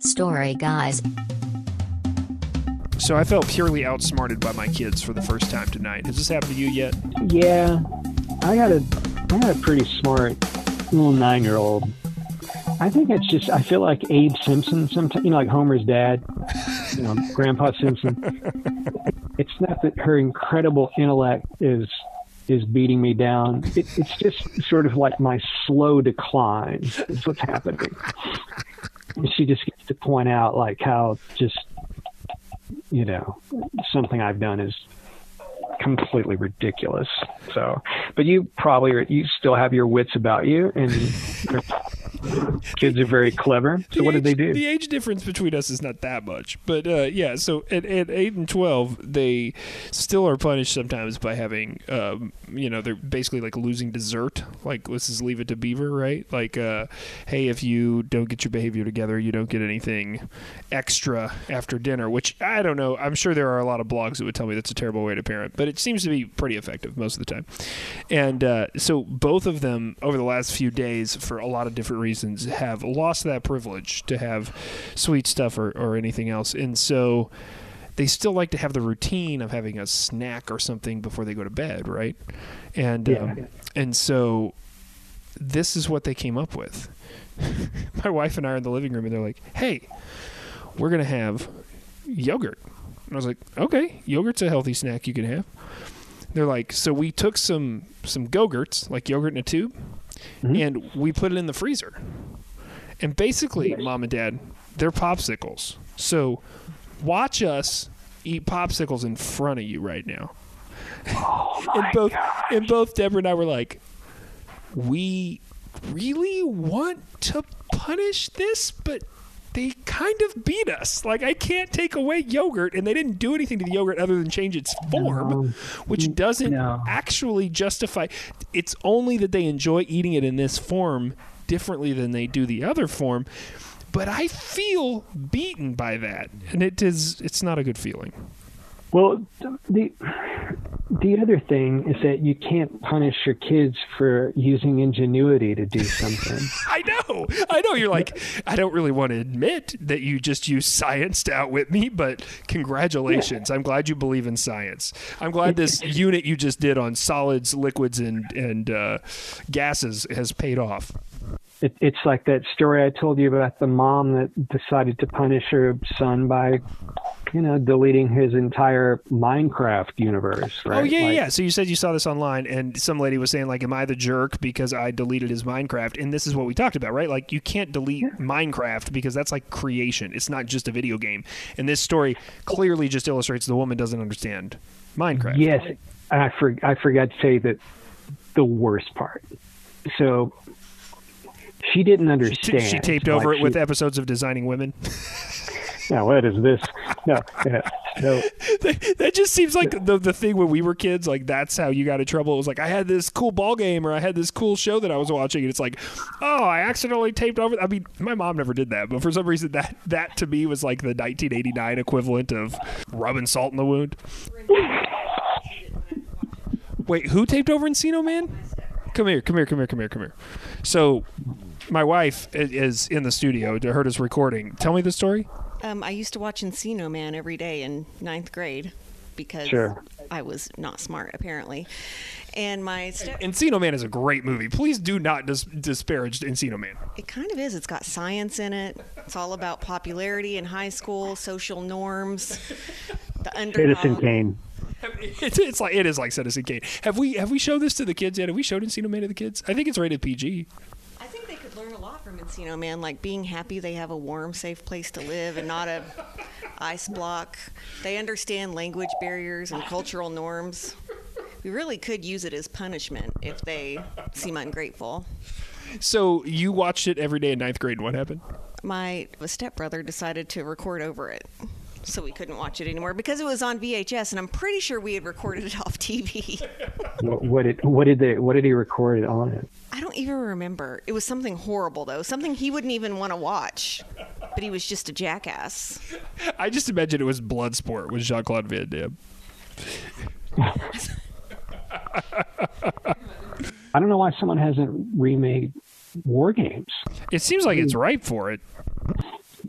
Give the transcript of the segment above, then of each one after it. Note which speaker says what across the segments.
Speaker 1: Story guys.
Speaker 2: So I felt purely outsmarted by my kids for the first time tonight. Has this happened to you yet?
Speaker 3: Yeah, I got a, I got a pretty smart little nine-year-old. I think it's just I feel like Abe Simpson sometimes, you know, like Homer's dad, you know, Grandpa Simpson. It's not that her incredible intellect is is beating me down. It, it's just sort of like my slow decline is what's happening. And she just gets to point out like how just you know something I've done is completely ridiculous. So, but you probably are, you still have your wits about you, and kids are very clever. So,
Speaker 2: The
Speaker 3: what did they do?
Speaker 2: The age difference between us is not that much, but uh, yeah. So at, at eight and twelve, they still are punished sometimes by having, um, you know, they're basically like losing dessert. Like this is Leave It to Beaver, right? Like, uh, hey, if you don't get your behavior together, you don't get anything extra after dinner. Which I don't know. I'm sure there are a lot of blogs that would tell me that's a terrible way to parent, but it seems to be pretty effective most of the time. And uh, so both of them over the last few days, for a lot of different reasons, have lost that privilege to have sweet stuff or, or anything else. And so they still like to have the routine of having a snack or something before they go to bed, right? And
Speaker 3: Yeah.
Speaker 2: um, and so this is what they came up with. My wife and I are in the living room, and they're like, "Hey, we're gonna have yogurt." And I was like, "Okay, yogurt's a healthy snack you can have." They're like, "So we took some some go-gurts, like yogurt in a tube, mm-hmm. and we put it in the freezer." And basically, mom and dad, they're popsicles. So watch us eat popsicles in front of you right now. Oh and both and both Deborah and I were like, we really want to punish this, but they kind of beat us. Like I can't take away yogurt, and they didn't do anything to the yogurt other than change its form, which doesn't
Speaker 3: No.
Speaker 2: actually justify. It's only that they enjoy eating it in this form differently than they do the other form. But I feel beaten by that, and it is. It's not a good feeling.
Speaker 3: Well, the the other thing is that you can't punish your kids for using ingenuity to do something.
Speaker 2: I know. I know. You're like, I don't really want to admit that you just use science to outwit me, but congratulations. I'm glad you believe in science. I'm glad this unit you just did on solids, liquids, and and uh, gases has paid off.
Speaker 3: It, it's like that story I told you about the mom that decided to punish her son by, you know, deleting his entire Minecraft universe. Oh, right?
Speaker 2: Oh yeah,
Speaker 3: Like,
Speaker 2: yeah. So you said you saw this online, and some lady was saying like, "Am I the jerk because I deleted his Minecraft?" And this is what we talked about, right? Like, you can't delete Minecraft because that's like creation. It's not just a video game. And this story clearly just illustrates the woman doesn't understand Minecraft.
Speaker 3: Yes, I for, I forgot to say that the worst part. So she didn't
Speaker 2: She,
Speaker 3: understand.
Speaker 2: she taped over
Speaker 3: like
Speaker 2: it with episodes of Designing Women.
Speaker 3: Yeah, what is this? No, yeah. So
Speaker 2: that just seems like the the thing when we were kids. Like that's how you got in trouble. It was like I had this cool ball game or I had this cool show that I was watching, and it's like, oh, I accidentally taped over. I mean, my mom never did that, but for some reason that that to me was like the 1989 equivalent of rubbing salt in the wound. Wait, who taped over Encino Man? Come here, come here, come here, come here, come here. So, my wife is in the studio. To heard us recording. Tell me the story.
Speaker 4: Um, I used to watch Encino Man every day in ninth grade because
Speaker 3: Sure.
Speaker 4: I was not smart, apparently. And my step,
Speaker 2: Encino Man is a great movie. Please do not dis- disparage Encino Man.
Speaker 4: it kind of is. It's got science in it. It's all about popularity in high school, social norms, the
Speaker 3: Citizen. Kane.
Speaker 2: It's, it's like it is like Citizen Kane. Have we have we shown this to the kids yet? Have we showed Encino Man to the kids? I think it's rated PG.
Speaker 4: I think they could learn a lot from Encino Man, like being happy they have a warm, safe place to live and not a ice block. They understand language barriers and cultural norms. We really could use it as punishment if they seem ungrateful.
Speaker 2: So you watched it every day in ninth grade. and What happened?
Speaker 4: My stepbrother decided to record over it. So we couldn't watch it anymore because it was on VHS, and I'm pretty sure we had recorded it off TV.
Speaker 3: What, what did what did they what did he record it on it?
Speaker 4: I don't even remember. It was something horrible, though. Something he wouldn't even want to watch. But he was just a jackass.
Speaker 2: I just imagine it was Bloodsport with Jean Claude Van Damme.
Speaker 3: I don't know why someone hasn't remade War Games.
Speaker 2: It seems like it's hmm. ripe for it.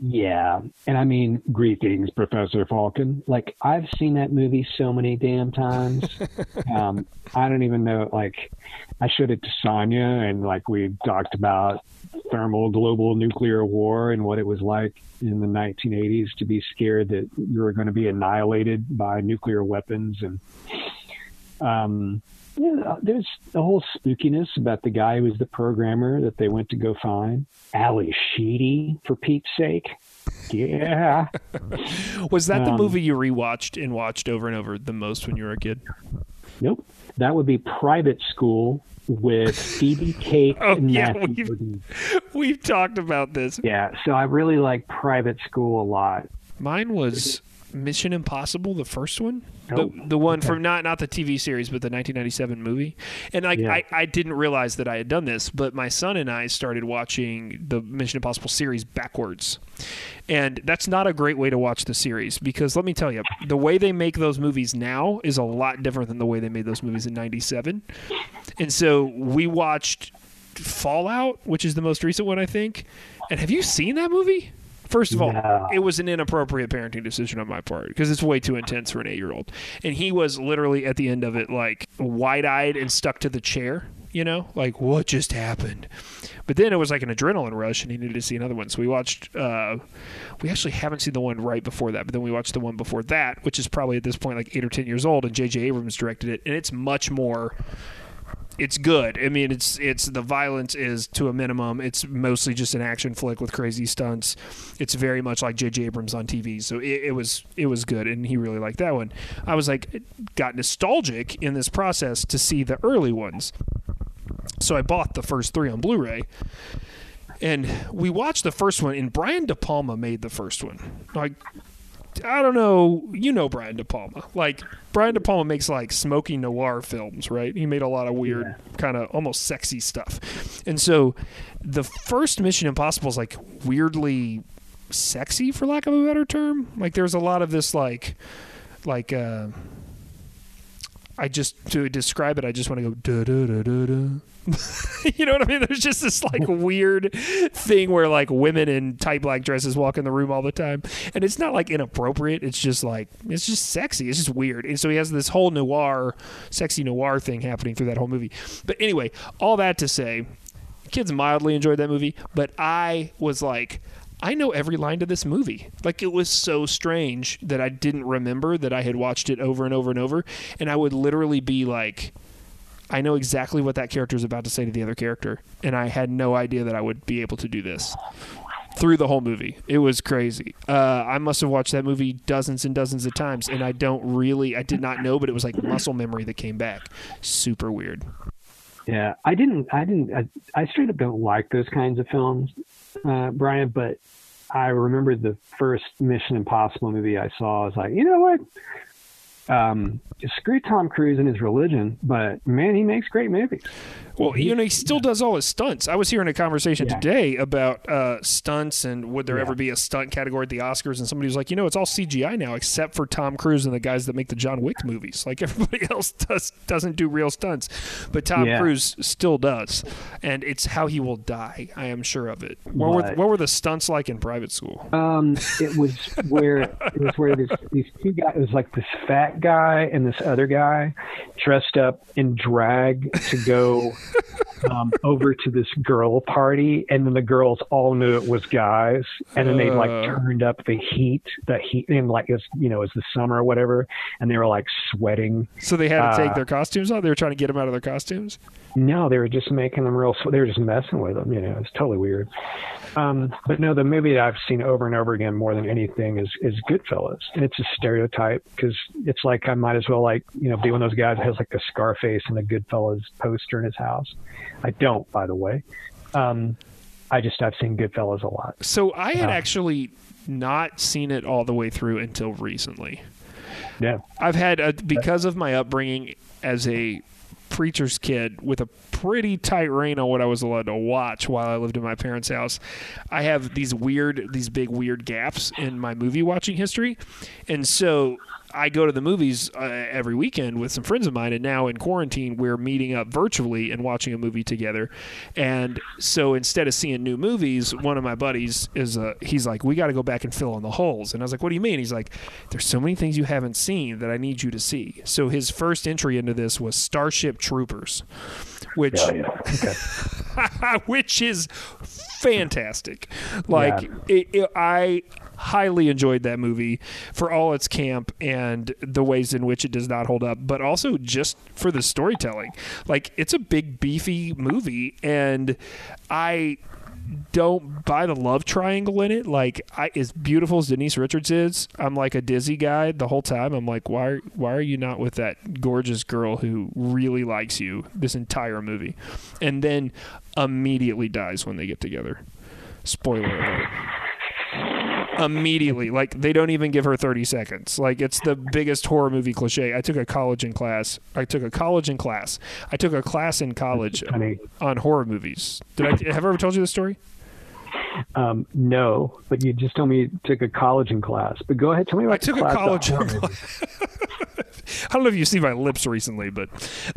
Speaker 3: Yeah, and I mean, greetings, Professor Falken. Like I've seen that movie so many damn times. um, I don't even know. Like, I showed it to Sonia, and like we talked about thermal global nuclear war and what it was like in the 1980s to be scared that you were going to be annihilated by nuclear weapons, and um, yeah, there's the whole spookiness about the guy who was the programmer that they went to go find. Ally Sheedy, for Pete's sake. Yeah.
Speaker 2: Was that the
Speaker 3: Um,
Speaker 2: movie you rewatched and watched over and over the most when you were a kid?
Speaker 3: Nope. That would be Private School with Phoebe Cates
Speaker 2: Oh,
Speaker 3: and
Speaker 2: yeah,
Speaker 3: Matthew
Speaker 2: we've- We've talked about this.
Speaker 3: Yeah, so I really like Private School a lot.
Speaker 2: Mine was Mission Impossible, the first one,
Speaker 3: Oh,
Speaker 2: the the one
Speaker 3: okay.
Speaker 2: from not not the TV series, but the 1997 movie. And like
Speaker 3: Yeah.
Speaker 2: I, I didn't realize that I had done this, but my son and I started watching the Mission Impossible series backwards, and that's not a great way to watch the series because let me tell you, the way they make those movies now is a lot different than the way they made those movies in '97. And so we watched Fallout, which is the most recent one, I think. And have you seen that movie? First of all,
Speaker 3: No.
Speaker 2: it was an inappropriate parenting decision on my part because it's way too intense for an eight-year-old. And he was literally at the end of it, like wide-eyed and stuck to the chair. You know, like what just happened? But then it was like an adrenaline rush, and he needed to see another one. So we watched. Uh, we actually haven't seen the one right before that, but then we watched the one before that, which is probably at this point like eight or ten years old, and J.J. Abrams directed it, and it's much more it's good. I mean, it's it's the violence is to a minimum. It's mostly just an action flick with crazy stunts. It's very much like J.J. Abrams on TV. So it, it was it was good, and he really liked that one. I was like, got nostalgic in this process to see the early ones. So I bought the first three on Blu-ray, and we watched the first one. And Brian De Palma made the first one. Like I don't know. You know Brian De Palma. Like Brian De Palma makes like smoky noir films, right? He made a lot of weird, kind of almost sexy stuff. And so, the first Mission Impossible is like weirdly sexy, for lack of a better term. Like there's a lot of this like, like. uh I just to describe it, I just want to go da da da da da. you know what I mean? There's just this like weird thing where like women in tight black dresses walk in the room all the time, and it's not like inappropriate. It's just like it's just sexy. It's just weird. And so he has this whole noir, sexy noir thing happening through that whole movie. But anyway, all that to say, kids mildly enjoyed that movie, but I was like. I know every line to this movie. Like it was so strange that I didn't remember that I had watched it over and over and over, and I would literally be like, I know exactly what that character is about to say to the other character, and I had no idea that I would be able to do this through the whole movie. It was crazy. Uh, I must have watched that movie dozens and dozens of times, and I don't really, I did not know, but it was like muscle memory that came back. Super weird.
Speaker 3: Yeah, I didn't. I didn't. I, I straight up don't like those kinds of films, uh, Brian. But I remember the first Mission Impossible movie I saw. I was like, you know what? Um, screw Tom Cruise and his religion, but man, he makes great movies.
Speaker 2: Well, you know, he still does all his stunts. I was hearing a conversation
Speaker 3: Yeah.
Speaker 2: today about uh, stunts and would there
Speaker 3: Yeah.
Speaker 2: ever be a stunt category at the Oscars? And somebody was like, you know, it's all CGI now, except for Tom Cruise and the guys that make the John Wick movies. Like everybody else does doesn't do real stunts, but Tom
Speaker 3: Yeah.
Speaker 2: Cruise still does, and it's how he will die. I am sure of it. What were
Speaker 3: But-
Speaker 2: what were the stunts like in private school?
Speaker 3: Um, it was where it was where this, these two guys. It was like this fat guy and this other guy dressed up in drag to go um, over to this girl party, and then the girls all knew it was guys, and then they like
Speaker 2: Uh.
Speaker 3: turned up the heat, the heat, and like it's you know it's the summer or whatever, and they were like sweating.
Speaker 2: So they had to take
Speaker 3: Uh,
Speaker 2: their costumes off. They were trying to get them out of their costumes.
Speaker 3: No, they were just making them real. They were just messing with them. You know, it's totally weird. Um, but no, the movie that I've seen over and over again more than anything is is Goodfellas, and it's a stereotype because it's like I might as well like you know be one of those guys that has like a Scarface and a Goodfellas poster in his house. I don't, by the way. Um, I just I've seen Goodfellas a lot.
Speaker 2: So I had
Speaker 3: Yeah.
Speaker 2: actually not seen it all the way through until recently.
Speaker 3: Yeah,
Speaker 2: I've had a, because of my upbringing as a preacher's kid with a pretty tight rein on what I was allowed to watch while I lived in my parents' house. I have these weird, these big weird gaps in my movie watching history, and so I go to the movies uh, every weekend with some friends of mine, and now in quarantine, we're meeting up virtually and watching a movie together. And so instead of seeing new movies, one of my buddies is uh, he's like, "We got to go back and fill in the holes." And I was like, "What do you mean?" He's like, "There's so many things you haven't seen that I need you to see." So his first entry into this was Starship Troopers, which
Speaker 3: Oh, yeah. Okay.
Speaker 2: which is fantastic. Like it, it, I highly enjoyed that movie for all its camp and the ways in which it does not hold up, but also just for the storytelling. Like it's a big beefy movie and I don't buy the love triangle in it. Like, I, as beautiful as Denise Richards is, I'm like a dizzy guy the whole time. I'm like, why? Why are you not with that gorgeous girl who really likes you this entire movie, and then immediately dies when they get together? Spoiler alert. Immediately, like they don't even give her 30 seconds. Like it's the biggest horror movie cliche. I took a college in class. I took a college in class. I took a class in college on horror movies. Did I have I ever told you this story?
Speaker 3: Um, no, but you just told me you took a college in class. But go ahead, tell me about
Speaker 2: I took a in class. I don't know if you see my lips recently, but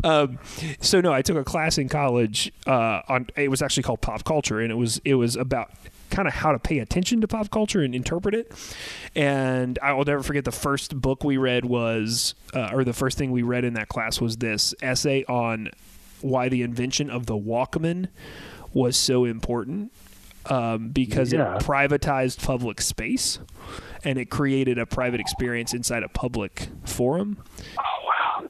Speaker 2: um, so no, I took a class in college uh, on. It was actually called pop culture, and it was it was about kind of how to pay attention to pop culture and interpret it. And I will never forget the first book we read was, uh, or the first thing we read in that class was this essay on why the invention of the Walkman was so important um, because
Speaker 3: Yeah.
Speaker 2: it privatized public space and it created a private experience inside a public forum.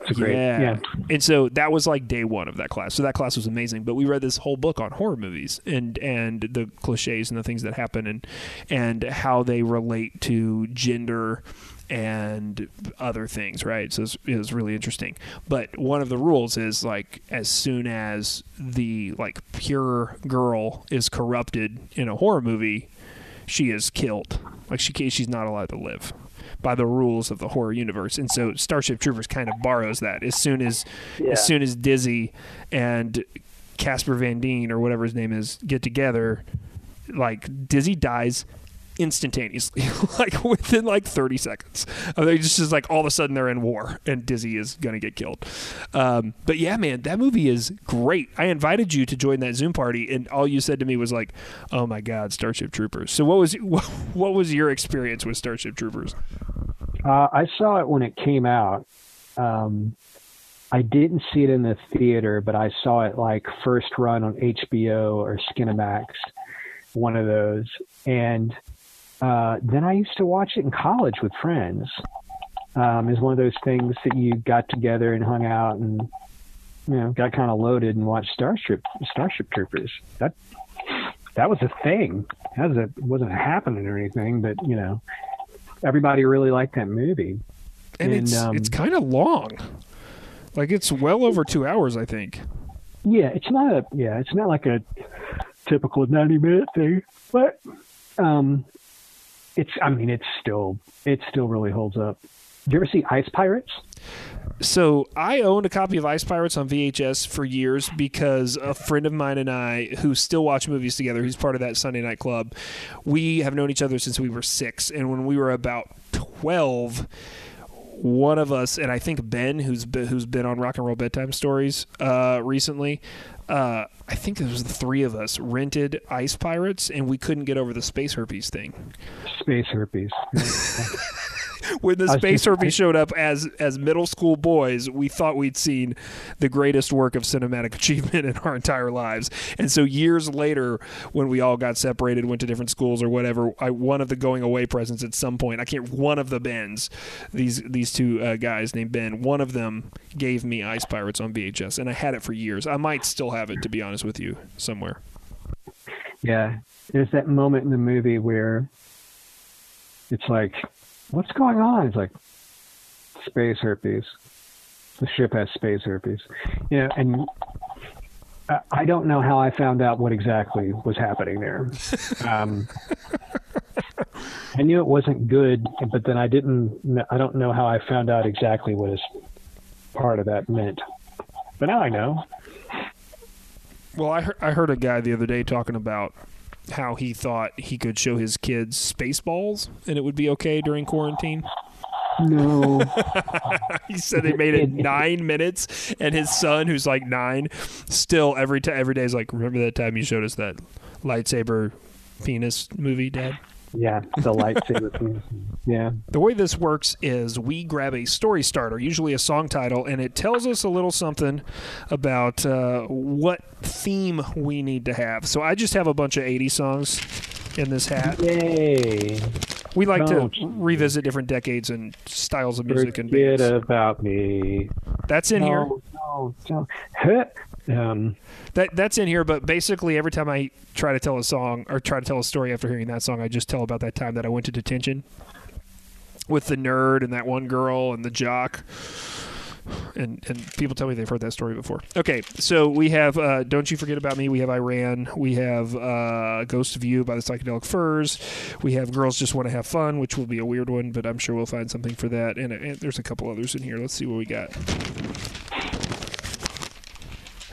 Speaker 3: It's a great,
Speaker 2: yeah.
Speaker 3: yeah.
Speaker 2: And so that was like day one of that class. So that class was amazing. But we read this whole book on horror movies and and the cliches and the things that happen and and how they relate to gender and other things, right? So it's, it was really interesting. But one of the rules is like as soon as the like pure girl is corrupted in a horror movie, she is killed. Like she she's not allowed to live by the rules of the horror universe. And so Starship Troopers kind of borrows that. As soon as
Speaker 3: Yeah.
Speaker 2: as soon as Dizzy and Casper Van Dien or whatever his name is get together, like Dizzy dies instantaneously, like within like 30 seconds. They just is like all of a sudden they're in war and Dizzy is gonna get killed. Um, but yeah, man, that movie is great. I invited you to join that Zoom party, and all you said to me was like, "Oh my God, Starship Troopers." So what was what was your experience with Starship Troopers?
Speaker 3: Uh, I saw it when it came out. Um, I didn't see it in the theater, but I saw it like first run on HBO or Skinamax, one of those. And uh, then I used to watch it in college with friends. Um, is one of those things that you got together and hung out and you know got kind of loaded and watched Starship Starship Troopers. That that was a thing. That was a, wasn't happening or anything, but you know everybody really liked that movie.
Speaker 2: And,
Speaker 3: And,
Speaker 2: it's
Speaker 3: um,
Speaker 2: it's kind of long. Like it's well over two hours, I think.
Speaker 3: Yeah, it's not a yeah, it's not like a typical ninety minute thing, but um, it's I mean it's still it still really holds up. Did you ever see Ice Pirates?
Speaker 2: So I owned a copy of Ice Pirates on VHS for years because a friend of mine and I, who still watch movies together, who's part of that Sunday night club, we have known each other since we were six, and when we were about twelve. One of us, and I think Ben, who's been, who's been on Rock and Roll Bedtime Stories uh, recently, uh, I think it was the three of us rented Ice Pirates, and we couldn't get over the space herpes thing.
Speaker 3: Space herpes.
Speaker 2: when the space
Speaker 3: just-
Speaker 2: herpes showed up as as middle school boys, we thought we'd seen the greatest work of cinematic achievement in our entire lives. And so years later, when we all got separated, went to different schools or whatever, I, one of the going away presents at some point, I can't. One of the Bens, these these two uh, guys named Ben, one of them gave me Ice Pirates on VHS, and I had it for years. I might still have it, to be honest with you, somewhere.
Speaker 3: yeah, there's that moment in the movie where it's like, what's going on? It's like space herpes. The ship has space herpes. You know, and I- don't know how I found out what exactly was happening there. Um, I knew it wasn't good, but then I didn't. I don't know how I found out exactly what is part of that meant. But now I know.
Speaker 2: Well, I heard, I heard a guy the other day talking about how he thought he could show his kids Spaceballs and it would be okay during quarantine.
Speaker 3: No.
Speaker 2: He said they made it nine minutes, and his son, who's like nine, still every time every day is like, "Remember that time you showed us that lightsaber penis movie, Dad?"
Speaker 3: Yeah, the lightsaber. Yeah.
Speaker 2: The way this works is we grab a story starter, usually a song title, and it tells us a little something about uh, what theme we need to have. So I just have a bunch of 80 songs in this hat.
Speaker 3: Yay.
Speaker 2: We like
Speaker 3: Don't
Speaker 2: to revisit different decades and styles of music and bands.
Speaker 3: about me.
Speaker 2: That's in here.
Speaker 3: No, no, no. Huh. Um,
Speaker 2: That that's in here, but basically every time I try to tell a song or try to tell a story after hearing that song, I just tell about that time that I went to detention with the nerd and that one girl and the jock. And and people tell me they've heard that story before. Okay, so we have uh, "Don't You Forget About Me." We have "I Ran." We have uh, "Ghost of You" by the Psychedelic Furs. We have "Girls Just Want to Have Fun," which will be a weird one, but I'm sure we'll find something for that. And, and there's a couple others in here. Let's see what we got.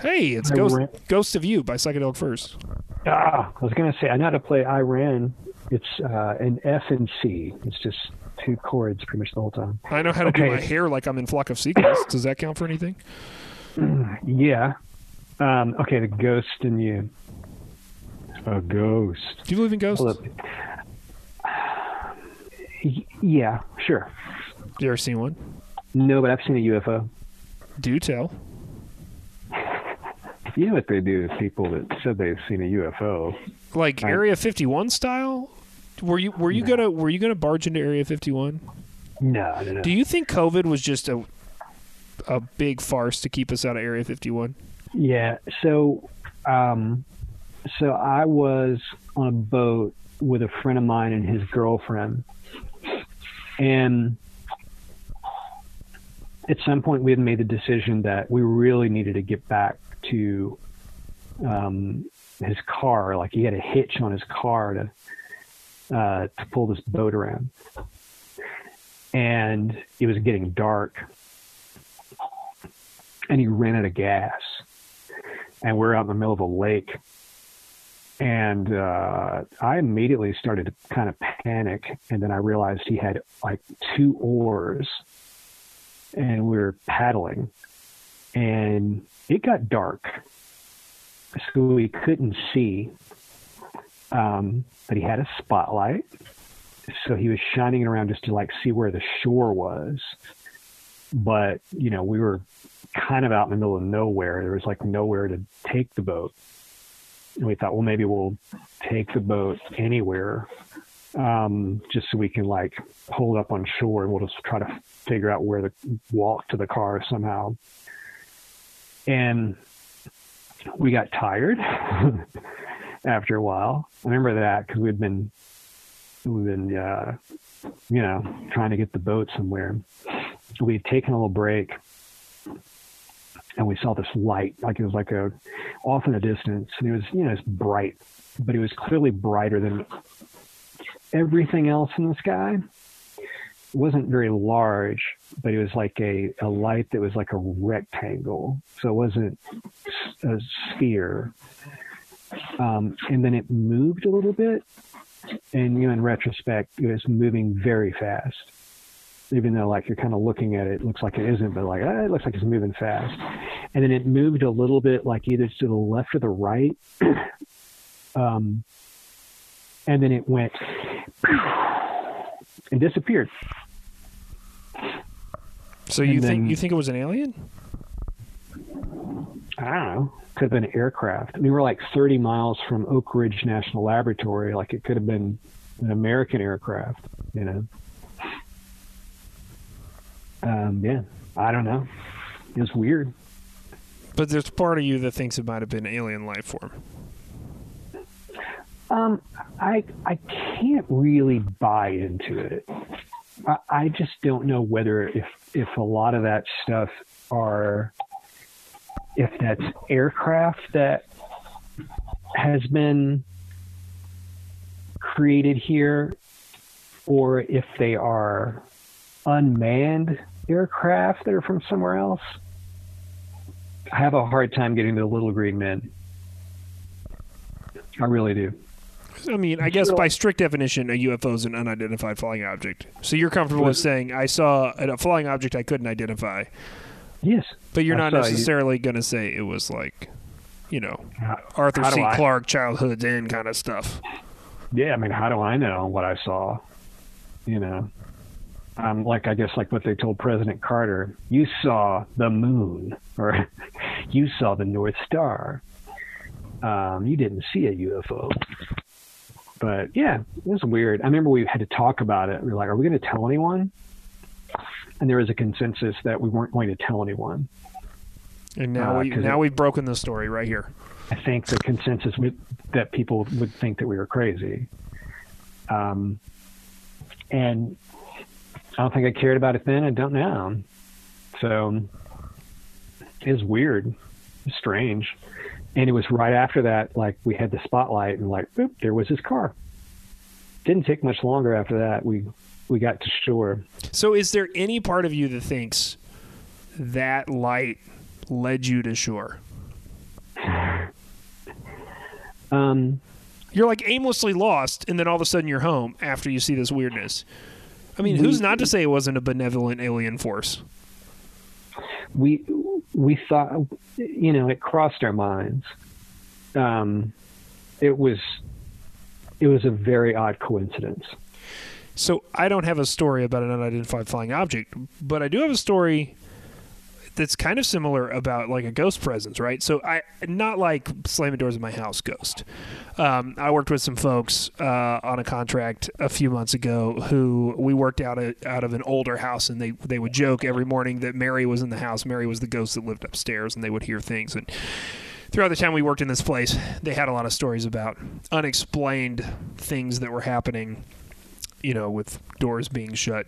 Speaker 2: Hey, it's Ghost. Ghost of You by Psychedelic Furs.
Speaker 3: ah, I was going to say, I know how to play I Ran. It's uh, an F and C. It's just two chords pretty much the whole time.
Speaker 2: I know how to do my hair like I'm in Flock of Seagulls. Does that count for anything?
Speaker 3: Yeah. Um, okay, the ghost in you. A ghost.
Speaker 2: Do you believe in ghosts?
Speaker 3: Yeah, sure.
Speaker 2: You ever seen one?
Speaker 3: No, but I've seen a UFO.
Speaker 2: Do tell.
Speaker 3: You know what they do to people that said they've seen a UFO?
Speaker 2: Like
Speaker 3: I-
Speaker 2: Area 51 style? Were you were you gonna were you gonna barge into Area 51?
Speaker 3: No, no, no.
Speaker 2: Do you think COVID was just a a big farce to keep us out of Area 51?
Speaker 3: Yeah. So, um, so I was on a boat with a friend of mine and his girlfriend, and at some point we had made the decision that we really needed to get back to um, his car. Like he had a hitch on his car to uh, to pull this boat around, and it was getting dark, and he ran out of gas. And we're out in the middle of a lake. And uh, I immediately started to kind of panic, and then I realized he had like two oars, and we were paddling, and it got dark, so we couldn't see. Um, but he had a spotlight, so he was shining it around just to like see where the shore was. But you know, we were kind of out in the middle of nowhere. There was like nowhere to take the boat. And we thought, well, maybe we'll take the boat anywhere, um, just so we can like hold up on shore and we'll just try to figure out where to walk to the car somehow. And we got tired after a while. I remember that because we'd been, we'd been, uh, you know, trying to get the boat somewhere. We had taken a little break and we saw this light, like it was like a off in the distance, and it was you know it's bright, but it was clearly brighter than everything else in the sky. It wasn't very large, but it was like a, a light that was like a rectangle, so it wasn't a sphere. Um, and then it moved a little bit, and you know in retrospect, it was moving very fast even though like you're kind of looking at it, it looks like it isn't, but like ah, it looks like it's moving fast. And then it moved a little bit, like either to the left or the right, um, and then it went and disappeared.
Speaker 2: So you
Speaker 3: And
Speaker 2: think
Speaker 3: then-
Speaker 2: you think it was an alien?
Speaker 3: I don't know. Could have been an aircraft. I mean, we're like 30 miles from Oak Ridge National Laboratory. Like it could have been an American aircraft. You know. Um, yeah, I don't know. It was weird.
Speaker 2: But there's part of you that thinks it might have been alien life form.
Speaker 3: Um, I I can't really buy into it. I, I just don't know whether if if a lot of that stuff are if that's aircraft that has been created here or if they are unmanned aircraft that are from somewhere else. I have a hard time getting to the little green men. I really do.
Speaker 2: I mean, I guess by strict definition, a UFO is an unidentified flying object. So you're comfortable with saying I saw a flying object I couldn't identify,
Speaker 3: Yes.
Speaker 2: but you're
Speaker 3: I
Speaker 2: not necessarily going to say it was like, you know,
Speaker 3: How-
Speaker 2: Arthur
Speaker 3: how
Speaker 2: C. Clarke, childhood's end kind of stuff.
Speaker 3: Yeah, I mean, how do I know what I saw? You know, um, like I guess like what they told President Carter: you saw the moon, or you saw the North Star. Um, you didn't see a UFO. But yeah, it was weird. I remember we had to talk about it. We were like, "Are we going to tell anyone?" And there was a consensus that we weren't going to tell anyone.
Speaker 2: And now
Speaker 3: Uh,
Speaker 2: we now
Speaker 3: it-
Speaker 2: we've broken the story right here.
Speaker 3: I think the consensus would, that people would think that we were crazy. Um, and I don't think I cared about it then. I don't now. So it was weird, strange. And it was right after that, like we had the spotlight and like, boop, there was his car. Didn't take much longer after that. We, we got to shore.
Speaker 2: So, is there any part of you that thinks that light led you to shore?
Speaker 3: Um,
Speaker 2: You're like aimlessly lost, and then all of a sudden you're home after you see this weirdness. I mean,
Speaker 3: We-
Speaker 2: who's not to say it wasn't a benevolent alien force?
Speaker 3: we we thought you know it crossed our minds. Um it was it was a very odd coincidence.
Speaker 2: So I don't have a story about an unidentified flying object, but I do have a story that's kind of similar about like a ghost presence, right? So I not like slamming doors in my house ghost. Um, I worked with some folks uh, on a contract a few months ago who we worked out a, out of an older house, and they they would joke every morning that Mary was in the house. Mary was the ghost that lived upstairs, and they would hear things and. Throughout the time we worked in this place, they had a lot of stories about unexplained things that were happening you know, with doors being shut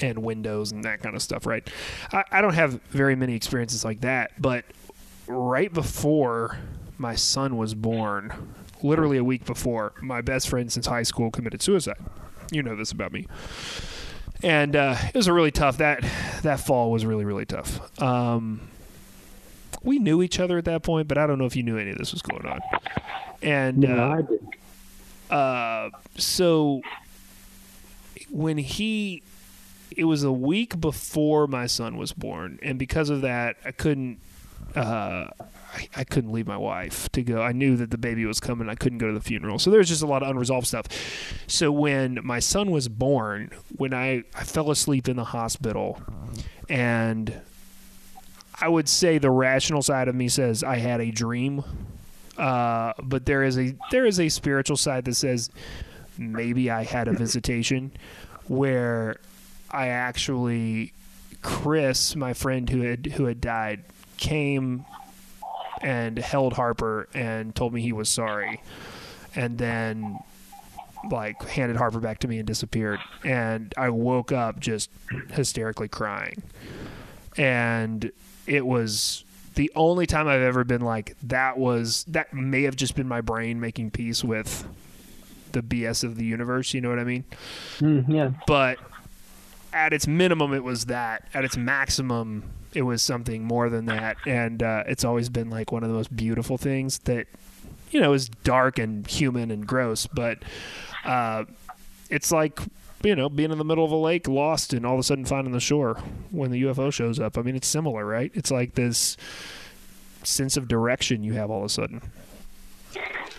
Speaker 2: and windows and that kind of stuff, right? I, I don't have very many experiences like that, but right before my son was born, literally a week before, my best friend since high school committed suicide. You know this about me. And uh, it was a really tough that that fall was really really tough. Um, we knew each other at that point, but I don't know if you knew any of this was going on. And
Speaker 3: no
Speaker 2: uh,
Speaker 3: i didn't
Speaker 2: uh, so when he it was a week before my son was born and because of that i couldn't uh I, couldn't leave my wife to go. I knew that the baby was coming. I couldn't go to the funeral. So there was just a lot of unresolved stuff. So when my son was born, when I, I fell asleep in the hospital, and I would say the rational side of me says I had a dream uh, but there is a there is a spiritual side that says maybe I had a visitation where I actually Chris, my friend who had who had died, came and held Harper and told me he was sorry, and then like handed Harper back to me and disappeared. And I woke up just hysterically crying, and it was the only time I've ever been like that was that may have just been my brain making peace with the BS of the universe. You know what I mean?
Speaker 3: Mm, yeah
Speaker 2: But at its minimum, it was that. At its maximum, it was something more than that. And uh, it's always been like one of the most beautiful things that you know is dark and human and gross, but uh, it's like you know being in the middle of a lake, lost, and all of a sudden finding the shore when the UFO shows up. I mean, it's similar, right? It's like this sense of direction you have all of a sudden.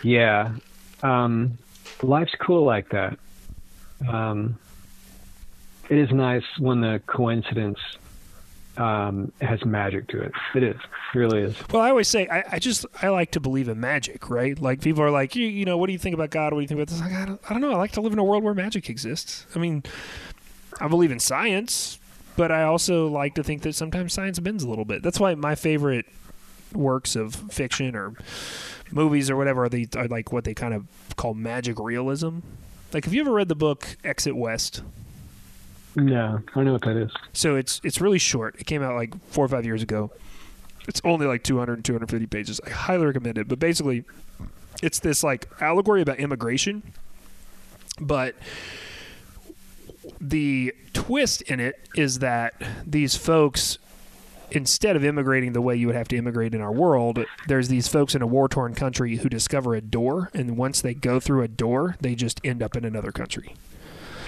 Speaker 3: Yeah. Um, life's cool like that. Um, it is nice when the coincidence um, has magic to it. It is. It really is.
Speaker 2: Well, I always say I, I just I like to believe in magic, right? Like people are like, you, you know, what do you think about God? What do you think about this? Like, I don't, I don't know. I like to live in a world where magic exists. I mean, I believe in science, but I also like to think that sometimes science bends a little bit. That's why my favorite works of fiction or movies or whatever are, the, are like what they kind of call magic realism. Like, have you ever read the book Exit West?
Speaker 3: No, I don't know what that is.
Speaker 2: So it's it's really short. It came out like four or five years ago. It's only like 200 250 pages. I highly recommend it. But basically, it's this like allegory about immigration. But the twist in it is that these folks instead of immigrating the way you would have to immigrate in our world, there's these folks in a war torn country who discover a door, and once they go through a door, they just end up in another country.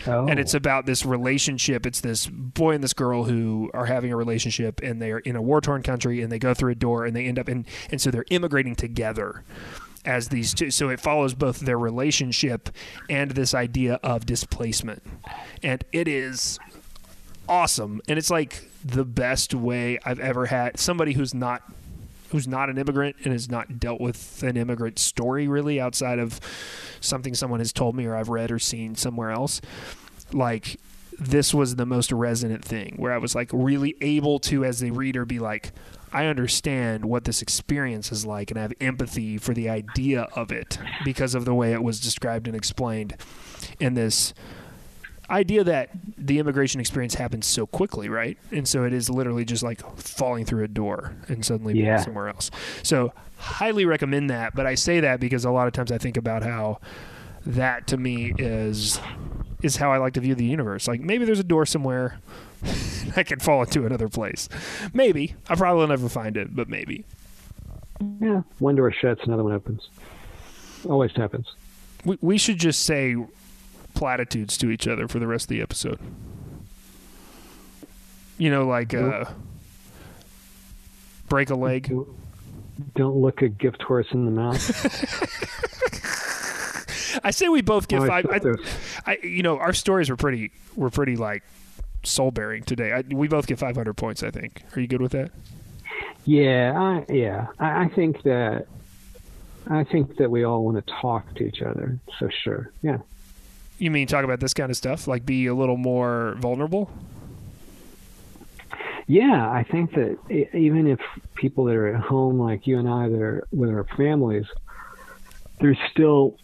Speaker 3: Oh.
Speaker 2: And it's oh. about this relationship. It's this boy and this girl who are having a relationship, and they are in a war torn country, and they go through a door, and they end up in, and so they're immigrating together as these two. So it follows both their relationship and this idea of displacement, and it is awesome. And it's like the best way I've ever had somebody who's not who's not an immigrant and has not dealt with an immigrant story really outside of something someone has told me or I've read or seen somewhere else. Like this was the most resonant thing where I was like really able to as a reader be like I understand what this experience is like and I have empathy for the idea of it because of the way it was described and explained in this idea that the immigration experience happens so quickly, right? And so it is literally just like falling through a door and suddenly being somewhere else. So highly recommend that. But I say that because a lot of times I think about how that to me is is how I like to view the universe. Like maybe there's a door somewhere I can fall into another place. Maybe. I probably will never find it, but maybe.
Speaker 3: yeah, one door shuts, another one opens. Always happens.
Speaker 2: We we should just say platitudes to each other for the rest of the episode. You know, like uh, break a leg.
Speaker 3: Don't look a gift horse in the mouth.
Speaker 2: I say we both get
Speaker 3: Oh, I
Speaker 2: five.
Speaker 3: thought
Speaker 2: I, I, you know, our stories were pretty were pretty like soul bearing today. I, we both get 500 points. I think. Are you good with that?
Speaker 3: Yeah, I, yeah. I, I think that I think that we all want to talk to each other. So sure, yeah.
Speaker 2: You mean talk about this kind of stuff? Like be a little more vulnerable?
Speaker 3: Yeah, I think that even if people that are at home, like you and I, that are with our families, there's still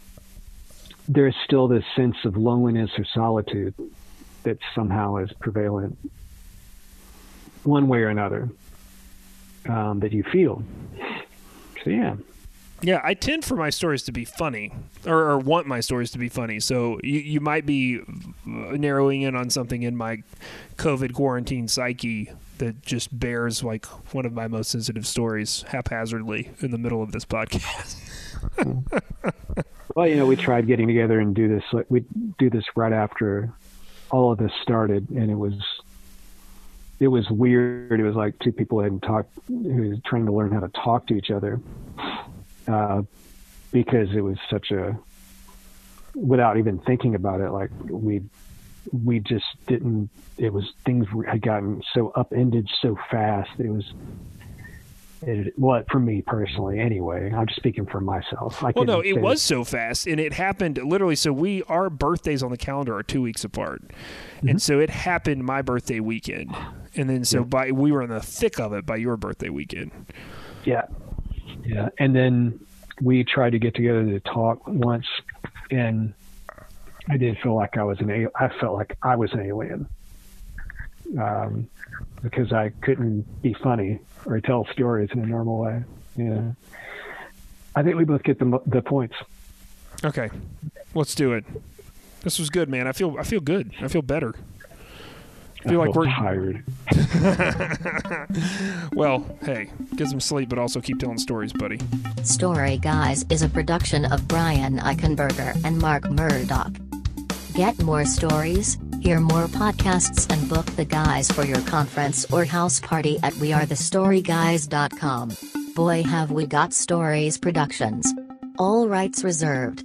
Speaker 3: there's still this sense of loneliness or solitude that somehow is prevalent, one way or another, um, that you feel. So yeah,
Speaker 2: Yeah, I tend for my stories to be funny, or, or want my stories to be funny. So you, you might be narrowing in on something in my COVID quarantine psyche that just bears like one of my most sensitive stories haphazardly in the middle of this podcast.
Speaker 3: Well, you know, we tried getting together and do this. Like we do this right after all of this started, and it was it was weird. It was like two people hadn't talked, who was trying to learn how to talk to each other, uh, because it was such a without even thinking about it. Like we we just didn't. It was things had gotten so upended so fast. It was. It, well, for me personally, anyway, I'm just speaking for myself. I
Speaker 2: Well, no, it was so fast, and it happened literally. So we our birthdays on the calendar are two weeks apart, and so it happened my birthday weekend, and then so by we were in the thick of it by your birthday weekend.
Speaker 3: Yeah. Yeah. And then we tried to get together to talk once and I did feel like I was an I felt like I was an alien. Um, because I couldn't be funny or tell stories in a normal way. Yeah. I think we both get the the points.
Speaker 2: Okay, let's do it. This was good, man. I feel I feel good. I feel better. I feel like we're
Speaker 3: tired.
Speaker 2: well. Hey, get some sleep, but also keep telling stories, buddy.
Speaker 1: Story Guys is a production of Brian Eichenberger and Mark Murdoch. Get more stories, hear more podcasts, and book the guys for your conference or house party at wearethestoryguys.com. Boy, have we got stories productions. All rights reserved.